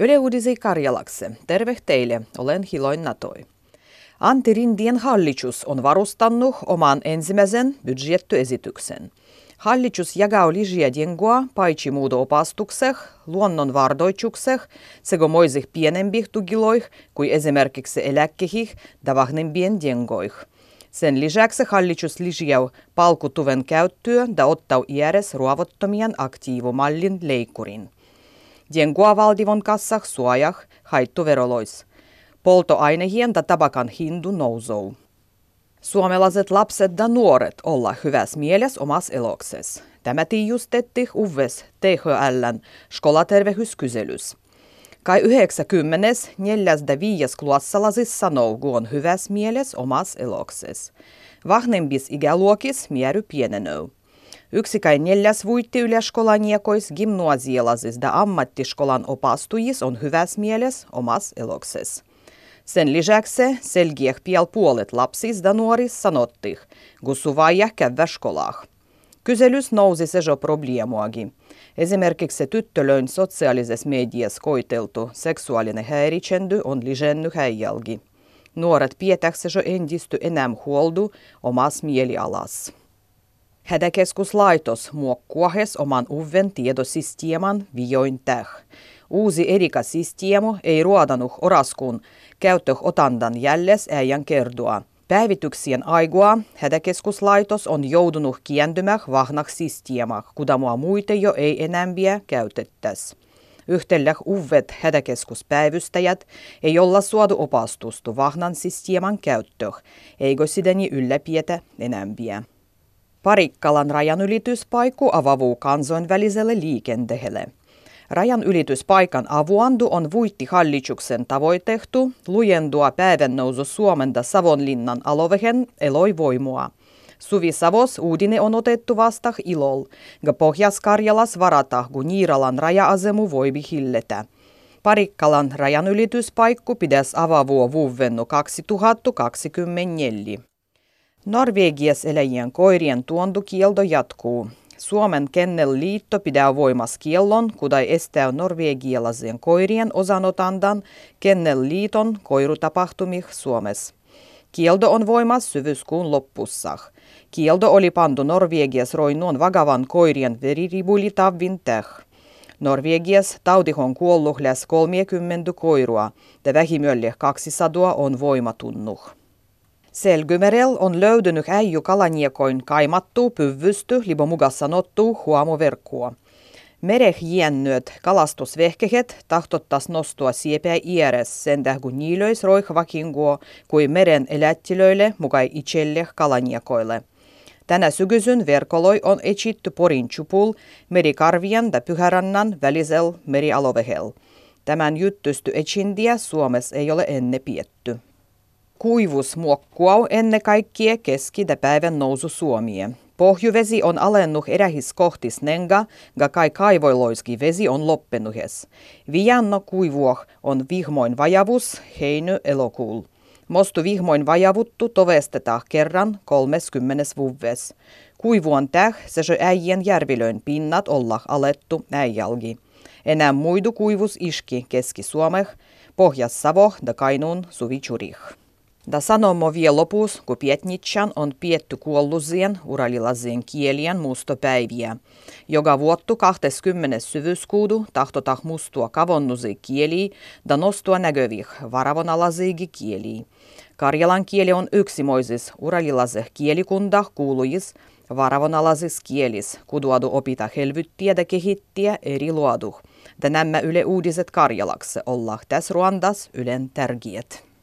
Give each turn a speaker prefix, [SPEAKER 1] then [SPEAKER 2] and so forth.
[SPEAKER 1] Yle Uudisi Karjalakse. Terve teille, olen Hiloin Natoi. Antti Rindien hallitus on varustannut oman ensimmäisen budjettiesityksen. Hallitus jakaa lisää jengoa paitsi muudo-opastukseh, luonnon vardoitukseh sekä moisih pienempih tugiloih kuin esimerkiksi eläkkehih ja vahnempien jengoih. Sen lisäksi hallitus lisää palkutuven käyttöä ja ottaa iäres ruovottomien aktiivomallin leikkurin. Jengoa valdivon kassah suojah haittuverolois. Poltoainehien ja tabakan hindu nousuu. Suomalaiset lapset ja nuoret olla hyvässä mielessä omassa eloksessa. Tämä tiijustetti uves THLn skolatervehyskyselys. Kai 90 neljäs ja viies klassalaisis sanoo, kun on hyvässä mielessä omassa eloksessa. Vahnembis ikäluokis miery pienenöu. Yksikäin neljäs vuitti yläskolaniekois gimnasialaisis ja ammattiskolan opastujis on hyvässä mielessä omassa eloksessa. Sen lisäksi selgiäh piel puolet lapsis ja nuoris sanottih, gusuvaija käydä skolah. Kyselys nousi se jo probleemuakin. Esimerkiksi tyttölöin sosiaalisessa mediassa koiteltu seksuaalinen häiritsendy on lisennyt häijälgi. Nuoret pietäksä jo endisty enää huoldu omas mielialas. Hätäkeskuslaitos muokkuahes oman uven tiedosistieman vioin täh. Uusi erikasysteemu ei ruodanut oraskuun käyttöotandan jälles äijän kerdoa. Päivityksien aigua hätäkeskuslaitos on joudunut kiendymään vahnaksi systeemah, kudamua muita jo ei enämpiä käytettäisi. Yhtellä uudet hätäkeskuspäivystäjät ei olla suodu opastustu vahnan systeeman käyttöön, eikö sideni ylläpietä enämpiä. Parikkalan rajanylityspaikku avavuu kansainväliselle liikenteelle. Rajan ylityspaikan avuandu on vuitti hallituksen tavoitehtu lujendua päivän Suomen ja Savonlinnan alovehen eloi voimua. Suvi Savos uudine on otettu vasta ilol, ja Pohjas-Karjalas varata, kun Niiralan raja-asemu voibi hilletä. Parikkalan rajanylityspaikku pitäisi avavua vuovennu 2024. Norvegias eläjien koirien tuontokielto jatkuu. Suomen kennelliitto pitää voimassa kiellon, kudai estää norvegialaisen koirien osanotandan kennelliiton koirutapahtumih Suomessa. Kielto on voimassa syvyskuun loppussa. Kielto oli pantu Norvegias roinnuon vagavan koirien veriribulitavvin täh. Norvegias tautihon kuollut läs 30 koirua, ja vähimölle 200 on voimatunnuh. Selgymerel on löytynyt äijy kalaniekoin kaimattu, pyvvysty, mugas sanottu huomoverkkua. Mereh jiennyöt kalastusvehkehet tahtottas nostua siepää ieres sen kun niilöis roihvakinguo kuin meren elättilöille mukai itselle kalaniekoille. Tänä sygysyn verkoloi on etsitty Porin chupul merikarvien ja Pyhärannan välisel merialovehel. Tämän juttusty etsintiä Suomessa ei ole enne pietty. Muokkua ennen kaikkea keski- ja päivän nousu Suomie. Pohjuvesi on alennut erähis kohtis nenga, ga kai kaivoiloiski vesi on loppenuhes. Vianno kuivuoh on vihmoin vajavus heiny elokuul. Mostu vihmoin vajavuttu tovestetaan kerran 30 vuves. Kuivuon täh se äijien järvilöin pinnat olla alettu äijälgi. Enää muidu kuivus iski Keski-Suomeh, Pohjas-Savo ja Kainuun suvichurih. Da sanomo vielä lopuus, kun Pietnitsan on pietty kuollusien uralilasien kielien mustopäiviä. Joka vuottu 20. syvyskuudu tahtotah mustua kavonnusi kieli da nostua nägövih varavonalasiigi kieli. Karjalan kieli on yksimoisis uralilase kielikunda kuulujis varavonalasis kielis, kuduadu opita helvyttiä ja kehittiä eri luoduh. Da nämä yle uudiset Karjalakse olla tässä Ruandas ylen tärkiet.